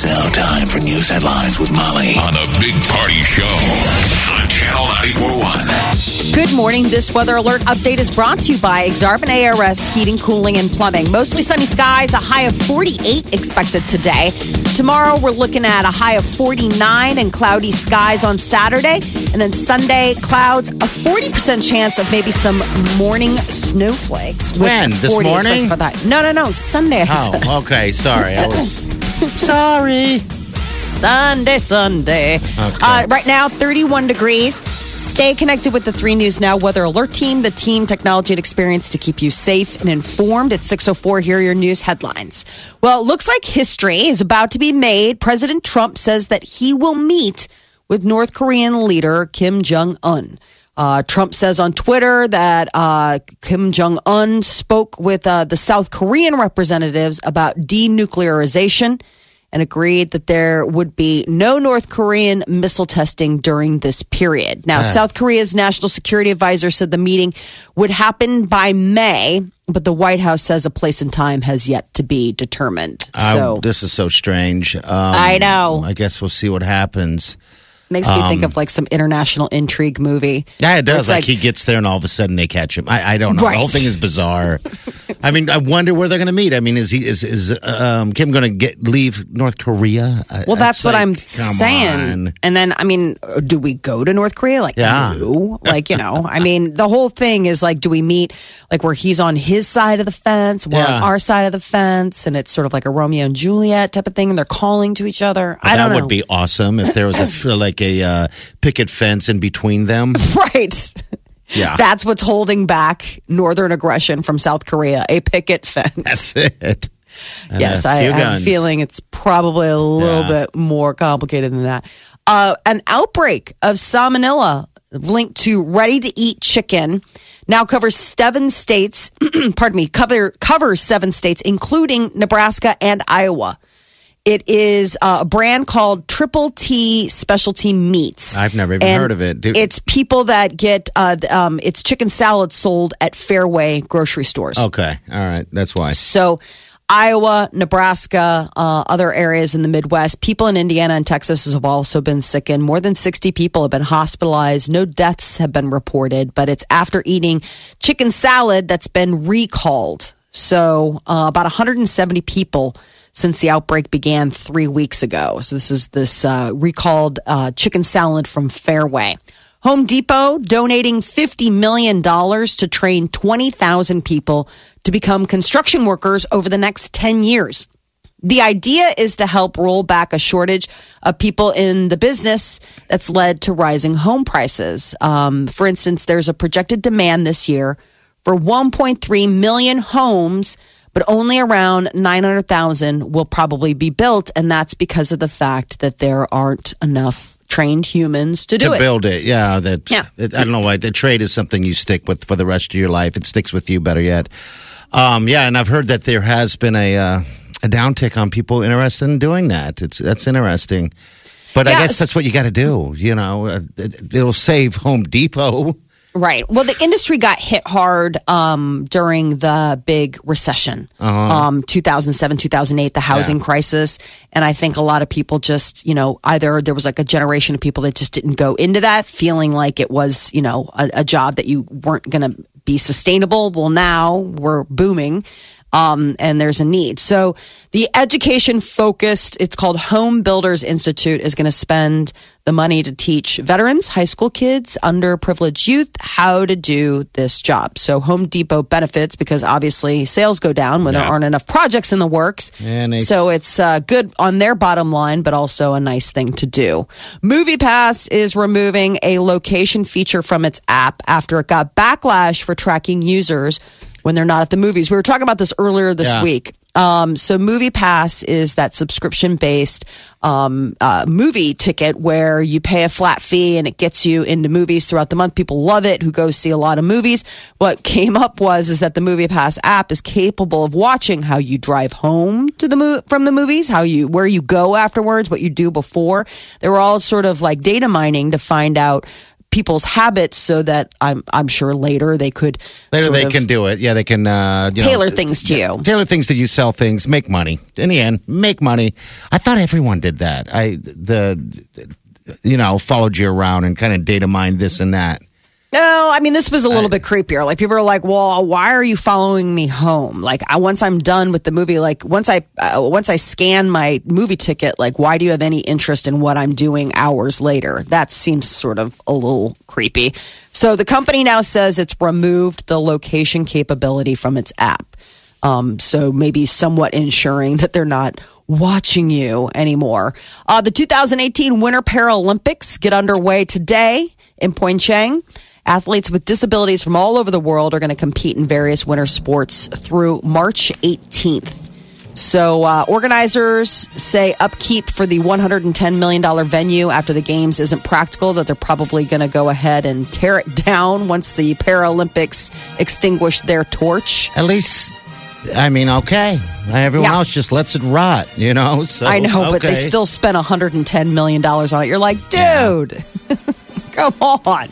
It's now time for news headlines with Molly on the Big Party Show on Channel 941. Good morning. This weather alert update is brought to you by Exarban ARS Heating, Cooling, and Plumbing. Mostly sunny skies, a high of 48 expected today. Tomorrow, we're looking at a high of 49 and cloudy skies on Saturday. And then Sunday, clouds, a 40% chance of maybe some morning snowflakes. When? This 40 expected morning? For that. No, no, no. Sunday. Oh, okay. Sorry. I was sorry. Sunday, Sunday. Uh, right now, 31 degrees. Stay connected with the 3 News Now Weather Alert Team, the team, technology, and experience to keep you safe and informed. At 6.04, here are your news headlines. Well, it looks like history is about to be made. President Trump says that he will meet with North Korean leader Kim Jong-un. Uh, Trump says on Twitter that uh, Kim Jong un spoke with uh, the South Korean representatives about denuclearization and agreed that there would be no North Korean missile testing during this period. Now, South Korea's national security advisor said the meeting would happen by May, but the White House says a place and time has yet to be determined. I- So this is so strange. Um, I know. I guess we'll see what happens. Makes me think of like some international intrigue movie. Yeah, it does. Like, like- he gets there and all of a sudden they catch him. I, I don't know. Right. The whole thing is bizarre. I mean, I wonder where they're going to meet. I mean, is he is is um, Kim going to get leave North Korea? Well, that's it's what like, I'm saying. on. And then, I mean, do we go to North Korea? Like, Yeah. no. Like, you know, I mean, the whole thing is like, do we meet like where he's on his side of the fence, we're Yeah. on our side of the fence, and it's sort of like a Romeo and Juliet type of thing, and they're calling to each other. I that don't know. That would be awesome if there was a like a uh, picket fence in between them. right. Yeah, That's what's holding back northern aggression from South Korea, a picket fence. that's it. And yes, I, few have a feeling it's probably a little Yeah. bit more complicated than that. Uh, an outbreak of salmonella linked to ready to eat chicken now covers seven states. pardon me, cover covers seven states, including Nebraska and Iowa. It is uh, a brand called Triple T Specialty Meats. I've never even And heard of it. Dude. It's people that get uh, um, it's chicken salad sold at Fareway grocery stores. okay. All right, that's why. So, Iowa, Nebraska, uh, other areas in the Midwest, people in Indiana and Texas have also been sickened. More than 60 people have been hospitalized. No deaths have been reported, but it's after eating chicken salad that's been recalled. So, uh, about 170 people since the outbreak began three weeks ago. So, this is this uh, recalled uh, chicken salad from Fareway. Home Depot donating $50 million to train 20,000 people to become construction workers over the next 10 years. The idea is to help roll back a shortage of people in the business that's led to rising home prices. Um, for instance, there's a projected demand this year for 1.3 million homes, but only around 900,000 will probably be built. And that's because of the fact that there aren't enough trained humans to do to it. build it. Yeah, that. Yeah. it- I don't know why the trade is something you stick with for the rest of your life. It sticks with you better yet. Um, yeah, and I've heard that there has been a uh, a downtick on people interested in doing that. It's that's interesting. But I guess that's what you got to do. You know, Uh, it, it'll save Home Depot. Right. Well, the industry got hit hard um, during the big recession, um, 2007, 2008, the housing Uh-huh. Yeah. crisis. And I think a lot of people just, you know, either there was like a generation of people that just didn't go into that feeling like it was, you know, a, a job that you weren't going to be sustainable. Well, now we're booming. Um, and there's a need. So the education focused, it's called Home Builders Institute, is going to spend the money to teach veterans, high school kids, underprivileged youth how to do this job. So Home Depot benefits because obviously sales go down when there aren't enough projects in the works. They- so it's uh, good on their bottom line, but also a nice thing to do. MoviePass is removing a location feature from its app after it got backlash for tracking users when they're not at the movies. We were talking about this earlier this Yeah. week. Um, so Movie Pass is that subscription based um, uh, movie ticket where you pay a flat fee and it gets you into movies throughout the month. People love it who go see a lot of movies. What came up was is that the Movie Pass app is capable of watching how you drive home to the mo- from the movies, how you where you go afterwards, what you do before. They were all sort of like data mining to find out people's habits so that I'm I'm sure later they could Later they can do it. Yeah, they can uh, you know, tailor things to you. tailor things to you, sell things, make money. In the end, make money. I thought everyone did that. I the you know followed you around and kind of data mined this and that. No, I mean this was a little bit creepier. Like people are like, "Well, why are you following me home?" Like I, once I'm done with the movie, like once I uh, once I scan my movie ticket, like why do you have any interest in what I'm doing hours later? That seems sort of a little creepy. So the company now says it's removed the location capability from its app. Um, so maybe somewhat ensuring that they're not watching you anymore. Uh, the 2018 Winter Paralympics get underway today in Pyeongchang. Athletes with disabilities from all over the world are going to compete in various winter sports through March 18th. So, uh, organizers say upkeep for the $110 million venue after the games isn't practical, that they're probably going to go ahead and tear it down once the Paralympics extinguish their torch. At least, I mean, okay. Everyone Yeah. else just lets it rot, you know. So I know, but they still spent $110 million on it. You're like, dude, come on.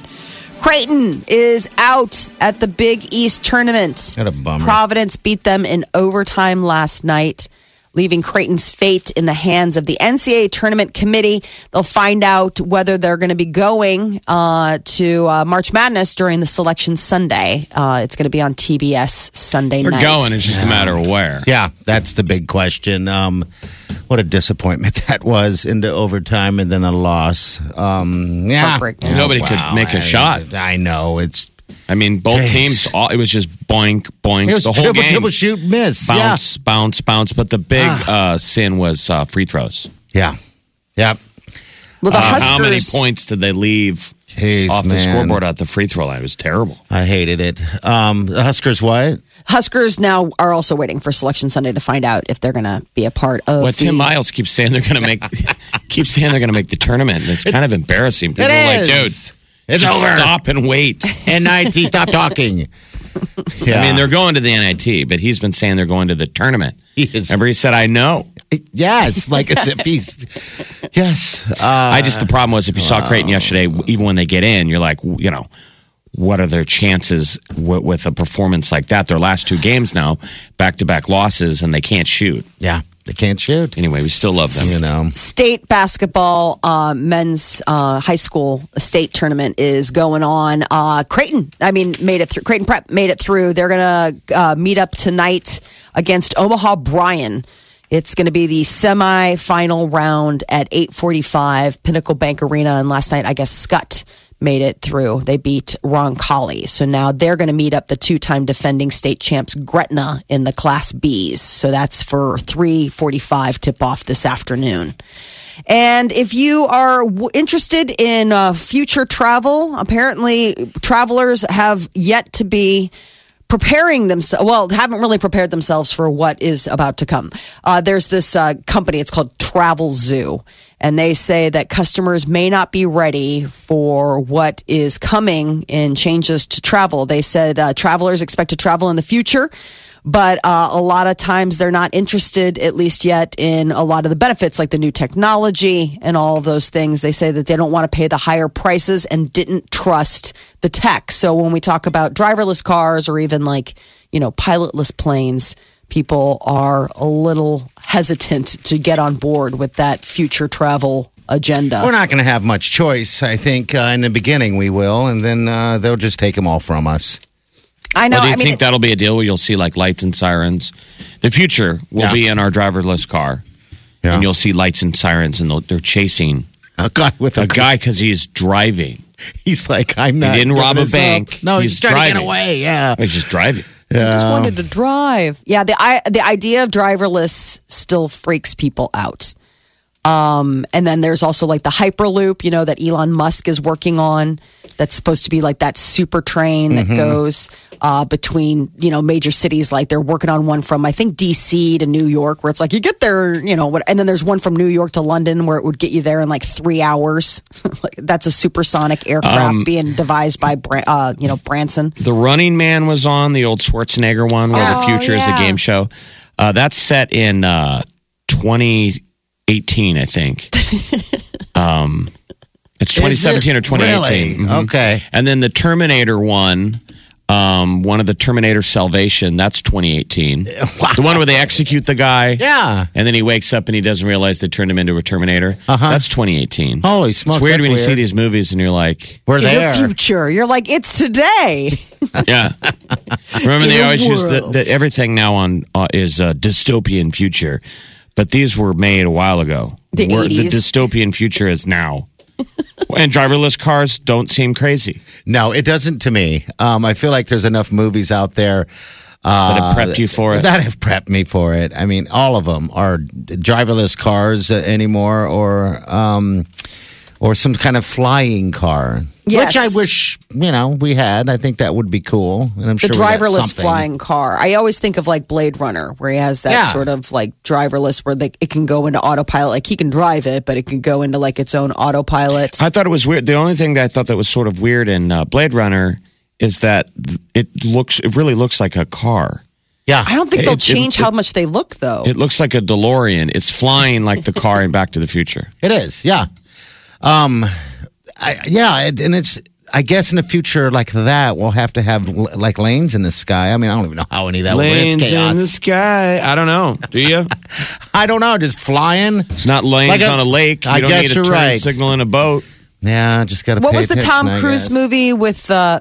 Creighton is out at the Big East tournament. What a bummer. Providence beat them in overtime last night, leaving Creighton's fate in the hands of the NCAA tournament committee. They'll find out whether they're going to be going uh, to uh, March Madness during the selection Sunday. Uh, it's going to be on TBS Sunday We're night. going. It's just a matter of where. Yeah, that's the big question. Um, what a disappointment that was into overtime and then a loss. Um, yeah, Heartbreaking. Yeah, Nobody could make a I- shot. I know it's I mean, both Jeez. teams. All, it was just boink, boink. it was the whole triple game. triple shoot miss. bounce, bounce, bounce. But the big uh, sin was uh, free throws. Yeah, yeah. yeah. Well, the Uh, Huskers, how many points did they leave Jeez, off the man. scoreboard at the free throw line? It was terrible. I hated it. Um, the Huskers, what? Huskers now are also waiting for Selection Sunday to find out if they're going to be a part of What the. Tim Miles keeps saying they're going to make, keeps saying they're going to make the tournament. And it's kind of embarrassing. People It are like, dude, It's just over. stop and wait. And NIT, stop talking. Yeah. I mean, they're going to the NIT, but he's been saying they're going to the tournament. He is- Remember, he said, "I know." Yes, like as if he's. Yes. Uh, I just the problem was if you saw Creighton yesterday, even when they get in, you're like, you know, what are their chances with, with a performance like that? Their last two games now, back to back losses, and they can't shoot. yeah, they can't shoot. Anyway, we still love them. You know. state basketball uh, men's uh, high school state tournament is going on. Uh, Creighton, I mean, made it through. Creighton Prep made it through. They're going to uh, meet up tonight against Omaha Bryan. It's going to be the semi-final round at 8:45 Pinnacle Bank Arena. And last night, I guess Skutt made it through. They beat Roncalli. So now they're going to meet up the two-time defending state champs Gretna in the Class Bs. So that's for 3:45 tip-off this afternoon. And if you are interested in uh, future travel, apparently travelers have yet to be preparing themselves well haven't really prepared themselves for what is about to come. Uh, there's this uh, company it's called Travelzoo and they say that customers may not be ready for what is coming in changes to travel. They said uh, travelers expect to travel in the future but uh, a lot of times they're not interested, at least yet, in a lot of the benefits like the new technology and all of those things. They say that they don't want to pay the higher prices and didn't trust the tech. So when we talk about driverless cars or even like, you know, pilotless planes, people are a little hesitant to get on board with that future travel agenda. We're not going to have much choice. I think uh, in the beginning we will, and then uh, they'll just take them all from us. I know. Well, do you I mean, think that'll be a deal where you'll see like lights and sirens? The future will Yeah. be in our driverless car, Yeah. and you'll see lights and sirens, and they'll- they're chasing a guy with a, a guy because he's driving. He's like, I'm not. He didn't rob a this up. bank. No, he's, He's trying to driving. get away. Yeah. He's just driving. I just wanted to drive. Yeah, the I, the idea of driverless still freaks people out. Um, and then there's also like the Hyperloop, you know, that Elon Musk is working on. That's supposed to be like that super train that mm-hmm. goes uh, between, you know, major cities. Like they're working on one from, I think, DC to New York, where it's like you get there, you know, what, and then there's one from New York to London where it would get you there in like three hours. that's a supersonic aircraft um, being devised by, Bra- uh, you know, Branson. The Running Man was on, the old Schwarzenegger one where oh, the future yeah. is a game show. Uh, that's set in uh, 20- 18, I think. um, it's 2017 it? or 2018. Really? Mm-hmm. Okay. And then the Terminator one, um, one of the Terminator Salvation, that's 2018. Wow. The one where they execute the guy. Yeah. And then he wakes up and he doesn't realize they turned him into a Terminator. Uh-huh. That's 2018. Holy smokes. It's weird when weird. you see these movies and you're like, we're there. the future. You're like, it's today. yeah. Remember, In they always use that everything now on uh, is a dystopian future but these were made a while ago. The We're- 80s. the dystopian future is now. and driverless cars don't seem crazy. No, it doesn't to me. Um, I feel like there's enough movies out there uh, That have prepped you for it. That have prepped me for it. I mean, all of them are driverless cars uh, anymore, or um, or some kind of flying car. Yes. Which I wish you know we had. I think that would be cool, and I'm the sure we got driverless flying car. I always think of like Blade Runner, where he has that Yeah. sort of like driverless, where they, it can go into autopilot. Like he can drive it, but it can go into like its own autopilot. I thought it was weird. The only thing that I thought that was sort of weird in uh, Blade Runner is that it looks, it really looks like a car. Yeah, I don't think they'll It- it- change it- how much they look, though. It looks like a DeLorean. It's flying like the car in Back to the Future. It is, yeah. Um, I, yeah, and it's. I guess in the future like that, we'll have to have l- like lanes in the sky. I mean, I don't even know how any of that. will work. It's chaos. sky. I don't know. Do you? I don't know, just flying. It's not lanes Like a- on a lake. You I don't guess need a you're turn right. signal in a boat. Yeah, just got to. what was the Tom Cruise movie with uh,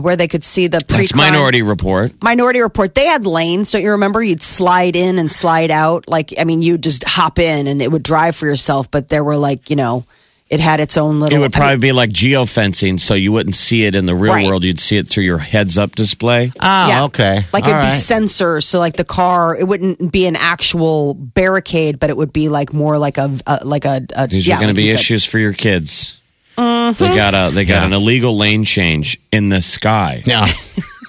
where they could see the pre That's Minority Report. Minority Report. They had lanes, don't you remember? You'd slide in and slide out. Like, I mean, you'd just hop in and it would drive for yourself, but there were like, you know, it had its own little. It would I probably mean, be like geofencing, so you wouldn't see it in the real Right. world. You'd see it through your heads-up display. Oh, yeah. okay. Like All it'd be sensors, so like the car, it wouldn't be an actual barricade, but it would be like more like a, a like a. a These yeah, are going like to be you said. issues for your kids. Mm-hmm. They got a they got Yeah. an illegal lane change in the sky. Yeah,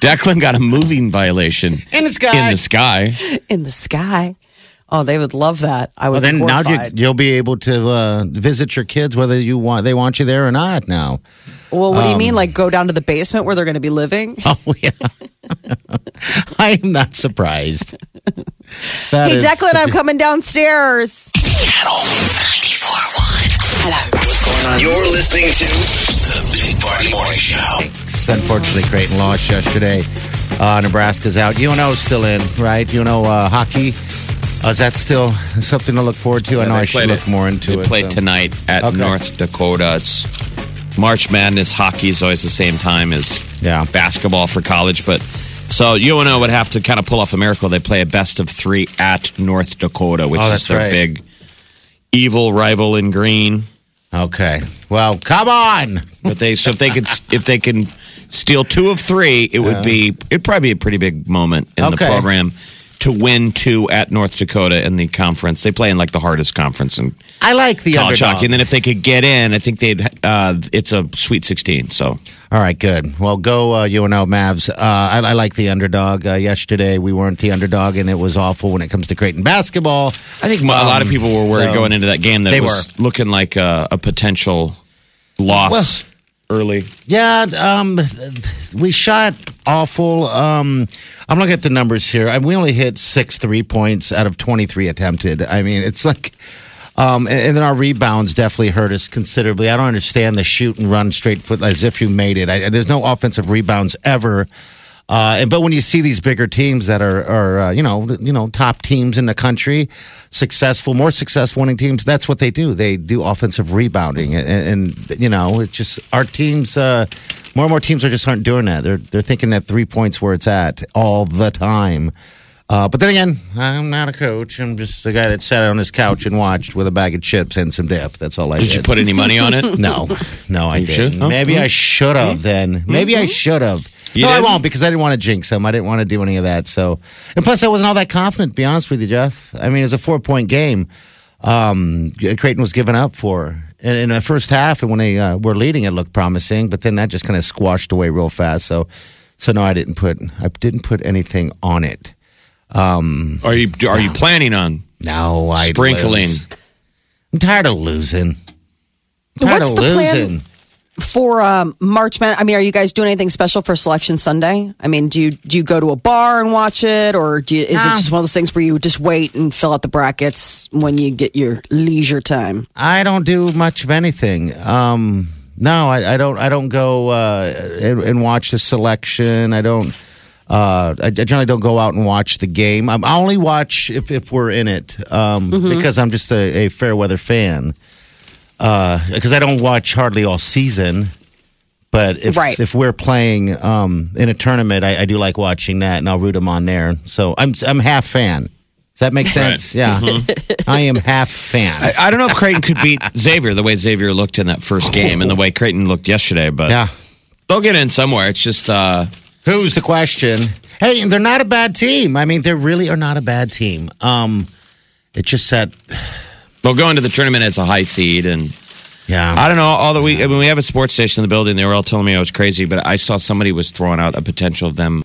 Declan got a moving violation in the sky. in the sky. in the sky. Oh, they would love that. I would love that. well, then now you, you'll be able to uh, visit your kids whether you want they want you there or not. Now. well, what do you um, mean? Like go down to the basement where they're going to be living? Oh yeah. I am not surprised. That hey, is- Declan, I'm coming downstairs. Channel 94.1. Hello. You're listening to the Big Party Morning Show. Unfortunately, Creighton lost yesterday. Uh, Nebraska's out. UNO's still in, right? UNO uh, hockey. Uh, is that still something to look forward to? I know I should look it- more into they it. played so. tonight at Okay. North Dakota. It's March Madness hockey is always the same time as Yeah. basketball for college, but so UNO would have to kind of pull off a miracle. They play a best of three at North Dakota, which Oh, is their right. big evil rival in green. Okay. Well, come on. But they so if they could if they can steal two of three, it would be it'd probably be a pretty big moment in the program to win two at North Dakota in the conference. They play in like the hardest conference in I like the college underdog. hockey, and then if they could get in, I think they'd. Uh, it's a Sweet Sixteen. So All right, good. Well, go uh, UNO Mavs. Uh, I, I like the underdog. Uh, yesterday, we weren't the underdog, and it was awful when it comes to Creighton basketball. I think a lot of people were worried so- going into that game that They it was looking like a, a potential loss early. Yeah, um, we shot awful. Um, I'm looking at the numbers here. I, we only hit six three points out of 23 attempted. I mean, it's like. Um, and, and then our rebounds definitely hurt us considerably. I don't understand the shoot and run straight foot as if you made it. I, there's no offensive rebounds ever. Uh, and but when you see these bigger teams that are, are uh, you know, you know, top teams in the country, successful, more successful winning teams, that's what they do. They do offensive rebounding, and, and you know, it's just our teams. Uh, more and more teams are just aren't doing that. They're they're thinking that three points where it's at all the time. Uh, but then again, I'm not a coach. I'm just a guy that sat on his couch and watched with a bag of chips and some dip. That's all I did. Did you put any money on it? No, no, I didn't. Oh, Maybe hmm. I should have then. Maybe I should have. You no, I didn't? won't because I didn't want to jinx them. I didn't want to do any of that. So, and plus, I wasn't all that confident. To be honest with you, Jeff. I mean, it was a four point game. Um, Creighton was given up for in, in the first half, and when they uh, were leading, it looked promising. But then that just kind of squashed away real fast. So, so no, I didn't put I didn't put anything on it. Um, Are you are you planning on no, I sprinkling? I'm tired of losing. I'm tired What's of the plan? For um, March Man. I mean, are you guys doing anything special for Selection Sunday? I mean, do you do you go to a bar and watch it, or do you, is it just one of those things where you just wait and fill out the brackets when you get your leisure time? I don't do much of anything. Um, no, I, I don't. I don't go uh, and, and watch the selection. I don't. Uh, I generally don't go out and watch the game. Um, I only watch if, if we're in it um, because I'm just a, a fair weather fan. Because I don't watch hardly all season, but if Right. if we're playing um, in a tournament, I, I do like watching that, and I'll root them on there. So I'm I'm half fan. Does that make sense? Yeah, I am half fan. I, I don't know if Creighton could beat Xavier the way Xavier looked in that first game and the way Creighton looked yesterday, but yeah. they'll get in somewhere. It's just uh, Who's the question? Hey, they're not a bad team. I mean, they really are not a bad team. Um, it's just that, they'll to the tournament as a high seed and. yeah. I don't know. All the week, I mean, we have a sports station in the building. They were all telling me I was crazy, but I saw somebody was throwing out a potential of them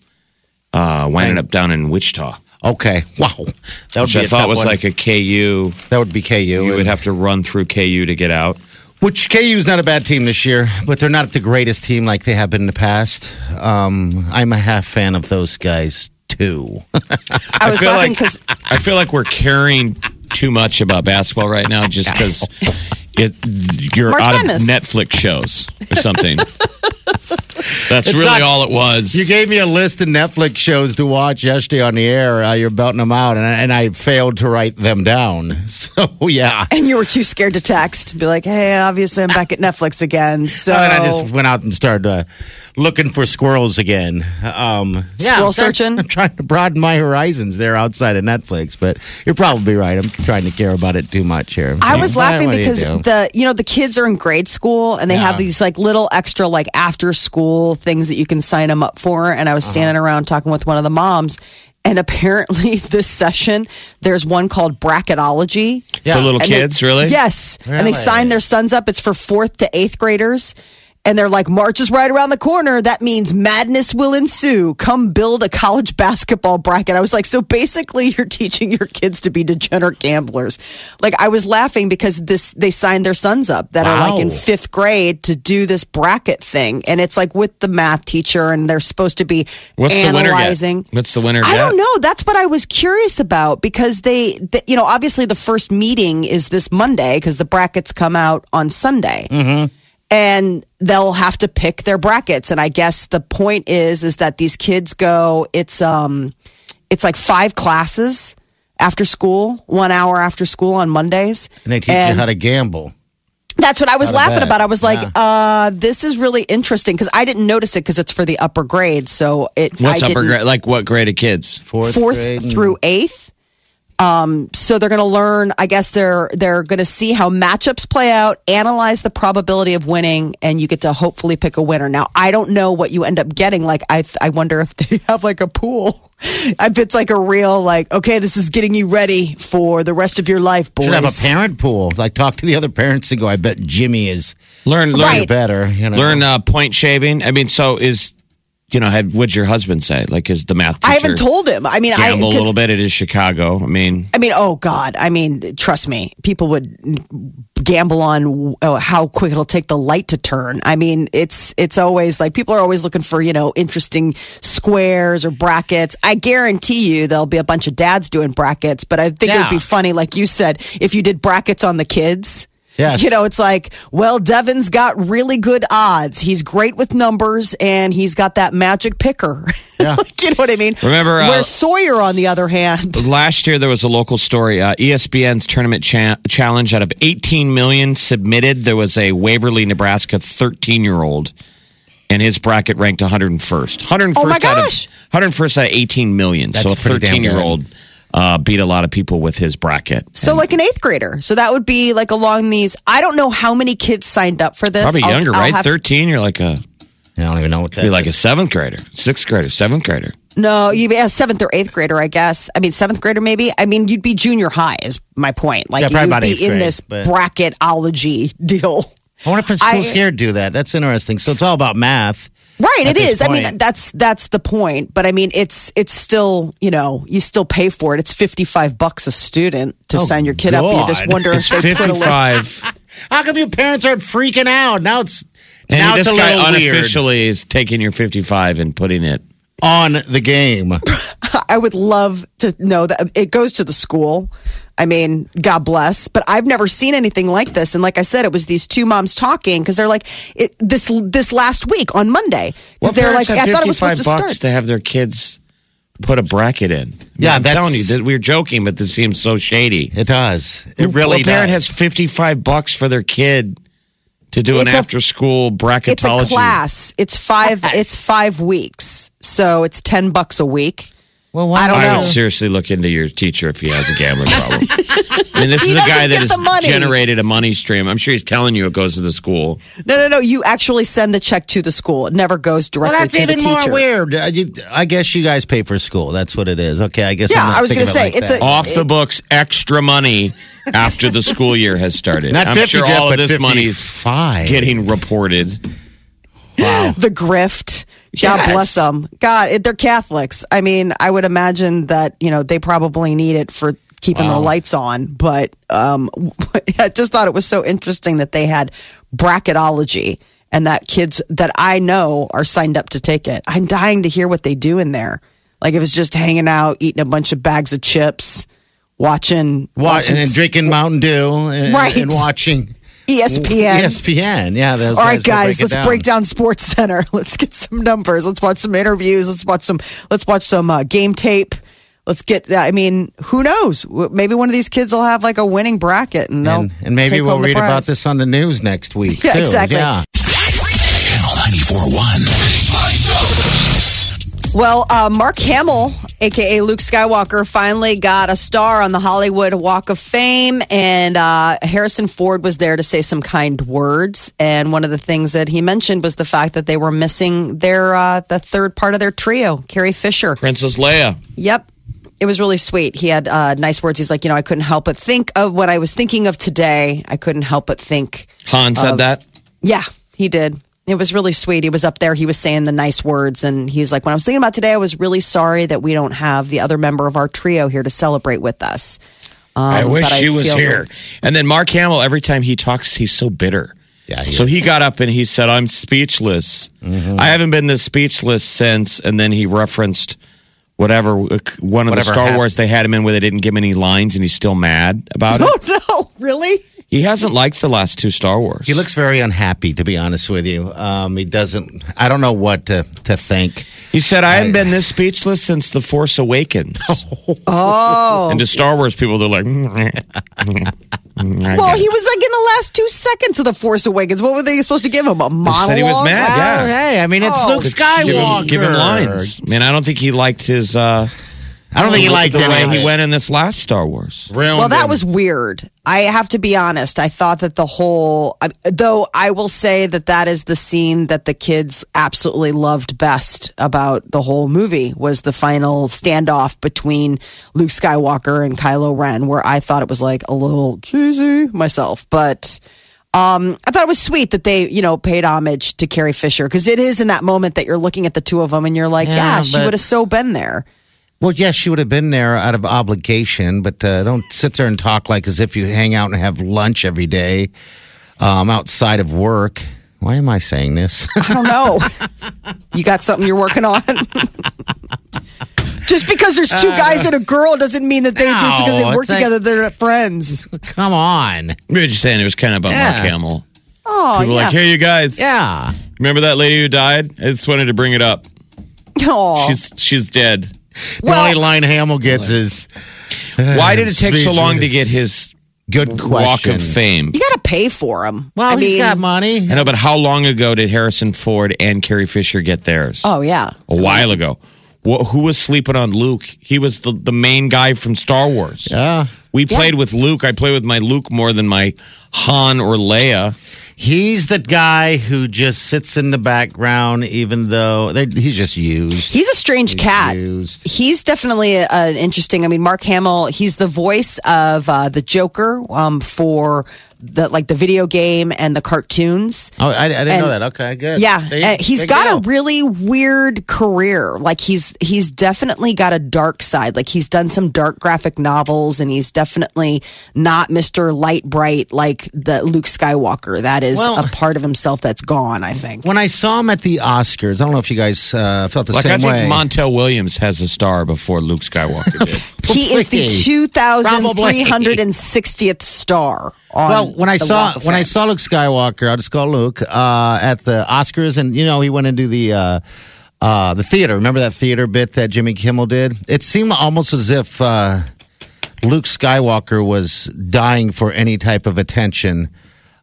uh, winding up down in Wichita, okay, wow, that would which be I a thought was one. like a KU. that would be KU. You would have to run through KU to get out. which KU is not a bad team this year, but they're not the greatest team like they have been in the past. Um, I'm a half fan of those guys too. I was feel laughing like- because I feel like we're caring too much about basketball right now, just because it you're March out Madness. of Netflix shows or something. That's It's really not- all it was. you gave me a list of Netflix shows to watch yesterday on the air. Uh, you're belting them out, and I, and I failed to write them down. So yeah. and you were too scared to text, be like, "Hey, obviously I'm back at Netflix again." So And I just went out and started uh, looking for squirrels again. Um, yeah, Squirrel I'm trying- searching? I'm trying to broaden my horizons there outside of Netflix, but you're probably right. I'm trying to care about it too much here. I was What- laughing what do you because the you know the kids are in grade school and they have these like little extra like after school things that you can sign them up for. And I was standing Uh-huh. around talking with one of the moms, and apparently this session there's one called bracketology. Yeah. For little And they- kids, really? Yes, and they sign their sons up. It's for fourth to eighth graders. And they're like, March is right around the corner. That means madness will ensue. Come build a college basketball bracket. I was like, so basically, you're teaching your kids to be degenerate gamblers. Like, I was laughing because this they signed their sons up that are like in fifth grade to do this bracket thing, and it's like with the math teacher, and they're supposed to be What's the analyzing. get? What's the winner I don't know. That's what I was curious about because they, th you know, obviously the first meeting is this Monday because the brackets come out on Sunday. Mm-hmm. And they'll have to pick their brackets. And I guess the point is, is that these kids go, it's, um, it's like five classes after school, one hour after school on Mondays. and they teach you how to gamble. That's what I was laughing bet. about. I was like, Yeah. uh, this is really interesting because I didn't notice it because it's for the upper grades. So it, What's I upper grade? Like what grade of kids? Fourth, fourth grade and- through eighth. Um, so they're going to learn. I guess they're they're going to see how matchups play out, analyze the probability of winning, and you get to hopefully pick a winner. Now, I don't know what you end up getting. Like, I I wonder if they have like a pool. If it's like a real like, okay, this is getting you ready for the rest of your life, boys. Should have a parent pool. Like talk to the other parents and go. I bet Jimmy is Learn, learn, Right. better. You know, learn uh, point shaving. I mean, so is you know, had what'd your husband say? Like, is the math teacher I haven't told him. I mean, I gamble a 'cause- little bit? It is Chicago. I mean, I mean, oh God! I mean, trust me, people would gamble on uh, how quick it'll take the light to turn. I mean, it's it's always like people are always looking for you know interesting squares or brackets. I guarantee you there'll be a bunch of dads doing brackets, but I think it would be funny, like you said, if you did brackets on the kids. Yes. You know, it's like, well, Devin's got really good odds. He's great with numbers and he's got that magic picker. Yeah. like, you know what I mean? Remember, uh, Where Sawyer, on the other hand, last year there was a local story. Uh, ESPN's tournament cha- challenge out of 18 million submitted, there was a Waverly, Nebraska 13 year old, and his bracket ranked 101st. 101st Oh my out of 101st out of 18 million. so a That's pretty damn 13 year old uh, beat a lot of people with his bracket. So like an eighth grader. So that would be like along these. I don't know how many kids signed up for this. Probably I'll- younger, I'll right? have to- 13. You're like a I don't even know what that Be like a seventh grader, sixth grader, seventh grader. No, you'd be a seventh or eighth grader, I guess. I mean, seventh grader, maybe. I mean, you'd be junior high, is my point. Like, Yeah, you'd be eighth in this but- bracketology deal. I wonder if the I- schools here do that. That's interesting. So it's all about math. Right, it is. it this is. I mean, that's that's the point. But I mean, it's it's still you know you still pay for it. It's fifty five bucks a student to Oh, sign your kid up. You just wonder if It's they put a little, 55. How come your parents aren't freaking out? Now it's And now this it's a guy little weird unofficially is taking your 55 and putting it. On the game. I would love to know that it goes to the school. I mean, God bless, but I've never seen anything like this. And like I said, it was these two moms talking because they're like it, this this last week on Monday because Well, they're like, parents I thought it was 55 supposed to bucks start. to have their kids put a bracket in. Yeah, I'm that's- telling you, that we're joking, but this seems so shady. It does. It really a parent does. has 55 bucks for their kid to do It's an a- after school bracketology. It's a class. It's five. It's five weeks, so it's ten bucks a week. well, why I don't I know. would seriously look into your teacher if he has a gambling problem. I mean, this He is a guy doesn't that get has the money. generated a money stream. I'm sure he's telling you it goes to the school. No, no, no. You actually send the check to the school. It never goes Well, directly that's to the even teacher. more weird. Uh, you- I guess you guys pay for school. That's what it is. Okay, I guess. Yeah, I'm not I was thinking gonna of it say, like it's that. a- Off the books, extra money after the school year has started. Not I'm 50, sure Jeff, all of but this money's 55. getting reported. the grift. God Yes. bless them. God, it- they're Catholics. I mean, I would imagine that you know they probably need it for keeping the lights on. But um, I just thought it was so interesting that they had bracketology and that kids that I know are signed up to take it. I'm dying to hear what they do in there. Like if it's just hanging out, eating a bunch of bags of chips, watching, Wa- watching and drinking Mountain Dew and, Right. and watching ESPN. ESPN. Yeah. Those All right, guys break let's break down SportsCenter. Let's get some numbers. Let's watch some interviews. Let's watch some. Let's watch some uh, game tape. Let's get. I mean, who knows? Maybe one of these kids will have like a winning bracket, and they'll And, and maybe take we'll read about this on the news next week. Yeah, too. exactly. Yeah. Channel 94.1. Well, uh, Mark Hamill, aka Luke Skywalker, finally got a star on the Hollywood Walk of Fame, and uh, Harrison Ford was there to say some kind words. And one of the things that he mentioned was the fact that they were missing their uh, the third part of their trio, Carrie Fisher. Princess Leia. Yep. It was really sweet. He had uh, nice words. He's like, you know, I couldn't help but think of what I was thinking of today. I couldn't help but think. Han said Of- that. Yeah, he did. It was really sweet. He was up there. He was saying the nice words. And he's like, when I was thinking about today, I was really sorry that we don't have the other member of our trio here to celebrate with us. Um, I wish but she was feel here. And then Mark Hamill, every time he talks, he's so bitter. Yeah, he so he got up and he said, I'm speechless. Mm-hmm. I haven't been this speechless since. And then he referenced whatever, uh, one of Whatever the Star happened. Wars they had him in where they didn't give him any lines and he's still mad about it. Oh, no, really? He hasn't liked the last two Star Wars. He looks very unhappy, to be honest with you. Um, he doesn't. I don't know what to to think. He said, I haven't been this speechless since The Force Awakens. oh. And to Star Wars people, they're like, Well, he was like in the last two seconds of The Force Awakens. What were they supposed to give him? A monologue? said he was mad. Yeah. Oh, hey, I mean, it's Oh, Luke give Skywalker. him, give him lines. Man, I don't think he liked his. Uh, I don't think he liked the way he went in this last Star Wars. Ruined Well, that was weird. I have to be honest. I thought that the whole, I- though I will say that that is the scene that the kids absolutely loved best about the whole movie was the final standoff between Luke Skywalker and Kylo Ren, where I thought it was like a little cheesy myself, but. Um, I thought it was sweet that they, you know, paid homage to Carrie Fisher because it is in that moment that you're looking at the two of them and you're like, yeah, Yeah, she but- would have so been there. Well, yes, she would have been there out of obligation, but uh, don't sit there and talk like as if you hang out and have lunch every day um, outside of work. Why am I saying this? I don't know. you got something you're working on? Just because there's two guys and a girl doesn't mean that they just because they work it's like- together they're friends. Come on. We were just saying it was kind of about Mark Yeah. Hamill. Oh People were yeah. like, hey, you guys, Yeah. remember that lady who died? I just wanted to bring it up. Aw. She's she's dead. The only line Hamill gets is Why did it take so long to get his good Walk of Fame? you got to pay for them. Well, I he's mean, got money. I know, but how long ago did Harrison Ford and Carrie Fisher get theirs? Oh yeah. a while ago. Wh- who was sleeping on Luke? He was the, the main guy from Star Wars. Yeah. We played with Luke. I play with my Luke more than my Han or Leia. He's the guy who just sits in the background, even though he's just used. He's a strange cat. used. He's definitely an interesting. I mean, Mark Hamill. He's the voice of uh, the Joker um, for the like the video game and the cartoons. Oh, I, I didn't And- know that. Okay, good. Yeah, See? uh, he's Big got a really weird career. Like he's he's definitely got a dark side. Like he's done some dark graphic novels, and he's definitely not Mister Light Bright like the Luke Skywalker. That is Well- a part of himself that's gone. I think. When I saw him at the Oscars, I don't know if you guys uh, felt the Like I same think way. Montel Williams has a star before Luke Skywalker did. He is the two thousand three hundred and sixtieth star. Well, when I saw when I saw Luke Skywalker, I'll just call Luke uh, at the Oscars, and you know he went into the uh, uh, the theater. Remember that theater bit that Jimmy Kimmel did? It seemed almost as if uh, Luke Skywalker was dying for any type of attention.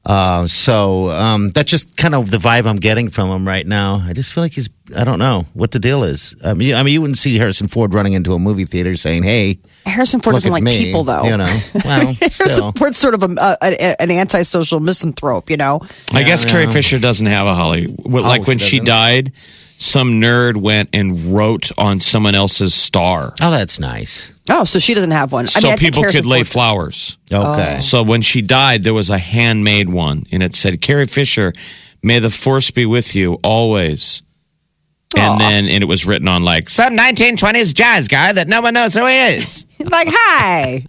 Uh, so um, that's just kind of the vibe I'm getting from him right now. I just feel like he's I don't know what the deal is. I mean, I mean, you wouldn't see Harrison Ford running into a movie theater saying, "Hey, Harrison Ford look doesn't at like me," people, though. You know, well, Harrison still. Ford's sort of a, a, a- an antisocial misanthrope, you know. I guess Yeah, Carrie. Fisher doesn't have a Holly. Like Oh, when she she doesn't? died, some nerd went and wrote on someone else's star. Oh, that's nice. Oh, so she doesn't have one. I so mean, I think people Harrison could lay Ford- flowers. Okay. So when she died, there was a handmade one, and it said, "Carrie Fisher, may the force be with you always." And then and it was written on like some 1920s jazz guy that no one knows who he is. like hi.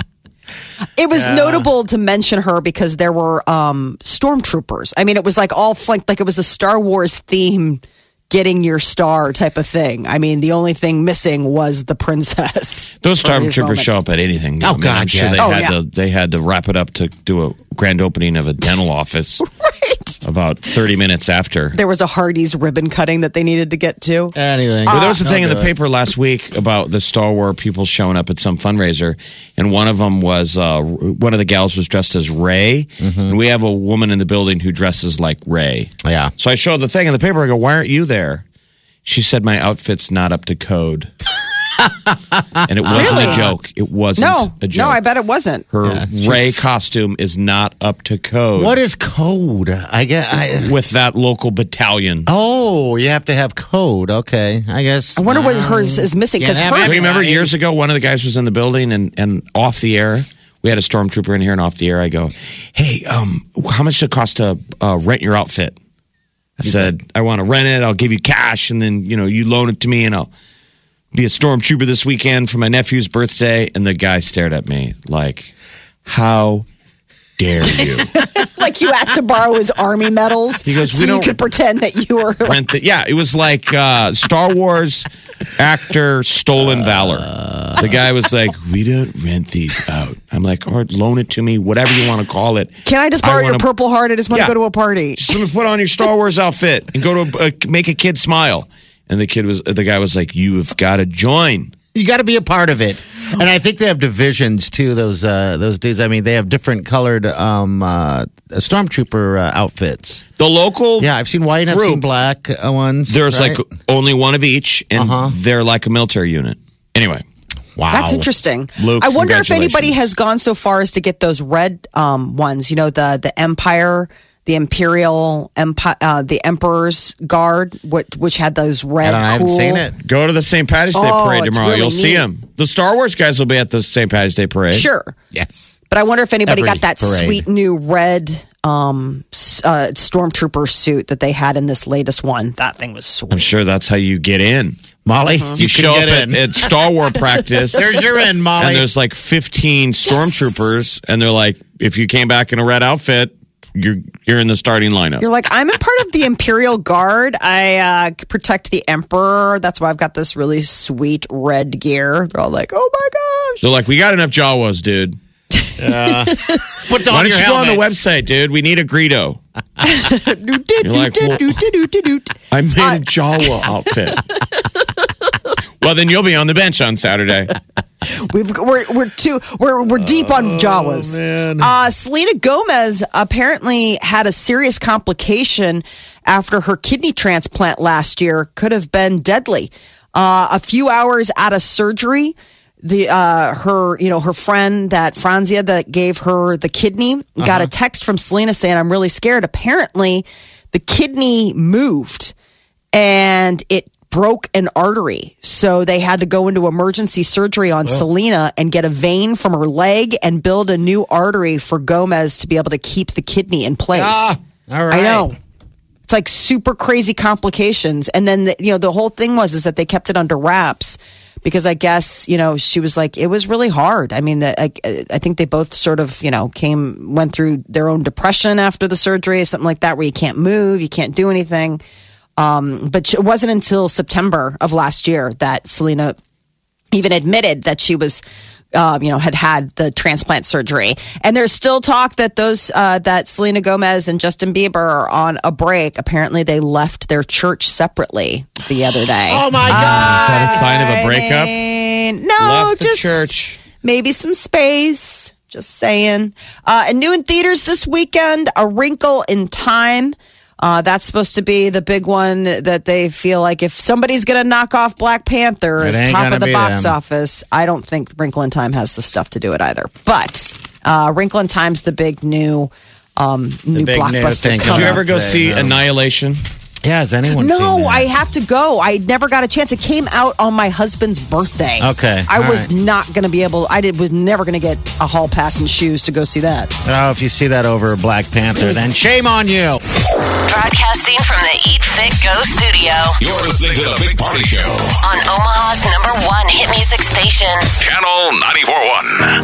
It was notable to mention her because there were um, stormtroopers. I mean, it was like all flanked, like it was a Star Wars theme, getting your star type of thing. I mean, the only thing missing was the princess. Those For his stormtroopers show up at anything. Oh, I mean, I'm God, sure yes. they Oh, had yeah. to they had to wrap it up to do a grand opening of a dental office Right. about 30 minutes after. There was a Hardee's ribbon cutting that they needed to get to. Anything. Well, there was a I'll thing in the it. paper last week about the Star Wars people showing up at some fundraiser, and one of them was uh, one of the gals was dressed as Rey, Mm-hmm. and we have a woman in the building who dresses like Rey. Yeah. So I showed the thing in the paper. I go, "Why aren't you there?" She said, "My outfit's not up to code," and it wasn't Really? a joke. It wasn't No, a joke. no, I bet it wasn't. her Yeah, she's- Rey costume is not up to code. What is code? I get. I, with that local battalion? oh, you have to have code. Okay, I guess. I wonder what hers is missing because Can't her. Remember years ago, one of the guys was in the building and, and off the air. We had a stormtrooper in here and off the air. I go, hey, um, how much does it cost to uh, rent your outfit? I said, I want to rent it. I'll give you cash, and then you know you loan it to me, and I'll be a stormtrooper this weekend for my nephew's birthday. And the guy stared at me like, how dare you? like you had to borrow his army medals He goes, so "We you could pretend that you were like, rent the, yeah, it was like uh, Star Wars actor stolen valor. The guy was like, "We don't rent these out." I'm like, "All right, loan it to me, whatever you want to call it." can i just borrow your wanna- purple heart i just want to Yeah. go to a party Just put on your Star Wars outfit and go to a, uh, make a kid smile. And the kid was, the guy was like, "You have got to join." You got to be a part of it, and I think they have divisions too. Those uh, those dudes. I mean, they have different colored um, uh, stormtrooper uh, outfits. The local, Yeah, I've seen white. I've seen Group. black uh, ones. there's right? like only one of each, and Uh-huh. they're like a military unit. Anyway, wow. That's interesting. Luke, I wonder if anybody congratulations. has gone so far as to get those red um, ones. You know, the the Empire, the Imperial Empire, uh, the Emperor's Guard, what, which had those red. I, don't, I haven't cool- seen it. go to the St. Patrick's Day Oh, parade it's tomorrow. really You'll see neat. them. The Star Wars guys will be at the St. Patrick's Day parade. Sure, Yes. but I wonder if anybody Every got that parade. sweet new red um, s- uh, stormtrooper suit that they had in this latest one. That thing was sweet. I'm sure that's how you get in. Molly, You, you, show up get at, in. at Star Wars practice. There's your in, Molly. and there's like 15 stormtroopers, and they're like, if you came back in a red outfit, you're you're in the starting lineup. You're like, I'm a part of the Imperial Guard. I uh, protect the Emperor. That's why I've got this really sweet red gear. They're all like, oh my gosh. They're like, we got enough Jawas, dude. Put Why on don't your you go on the helmet. website, dude? We need a Greedo. You're like, well- Doot-doot-doot-doot-doot. I made a Jawa outfit. well, then you'll be on the bench on Saturday. We've, we're we're too we're we're deep on Jawas. Uh, Selena Gomez apparently had a serious complication after her kidney transplant last year. Could have been deadly. Uh, a few hours out of surgery, the uh her you know her friend that Francia that gave her the kidney got a text from Selena saying I'm really scared. Apparently, the kidney moved and it broke an artery. So they had to go into emergency surgery on Selena and get a vein from her leg and build a new artery for Gomez to be able to keep the kidney in place. Ah, all right. I know. It's like super crazy complications. And then, the, you know, the whole thing was is that they kept it under wraps because I guess, you know, she was like, it was really hard. I mean, the, I, I think they both sort of, you know, came, went through their own depression after the surgery, something like that, where you can't move, you can't do anything. Um, but it wasn't until September of last year that Selena even admitted that she was um, you know had had the transplant surgery and there's still talk that those uh, that selena gomez and justin bieber are on a break apparently they left their church separately the other day Oh my God! Is God. that a sign of a breakup? breakup no Left the just church. maybe some space just saying uh, and new in theaters this weekend a wrinkle in time uh, that's supposed to be the big one that they feel like if somebody's going to knock off Black Panther It as top of the box them. office, I don't think Wrinkle in Time has the stuff to do it either. But uh, Wrinkle in Time's the big new um, new big new blockbuster. thing Did you ever go today, see no. Annihilation? Yeah, has anyone? no, seen that? I have to go. I never got a chance. It came out on my husband's birthday. Okay, I all was right. not going to be able. I did was never going to get a hall pass and shoes to go see that. Oh, if you see that over Black Panther, then shame on you. Broadcasting from the Eat Fit Go studio You're listening to the Big Party Show. on Omaha's number one hit music station. Channel 94.1.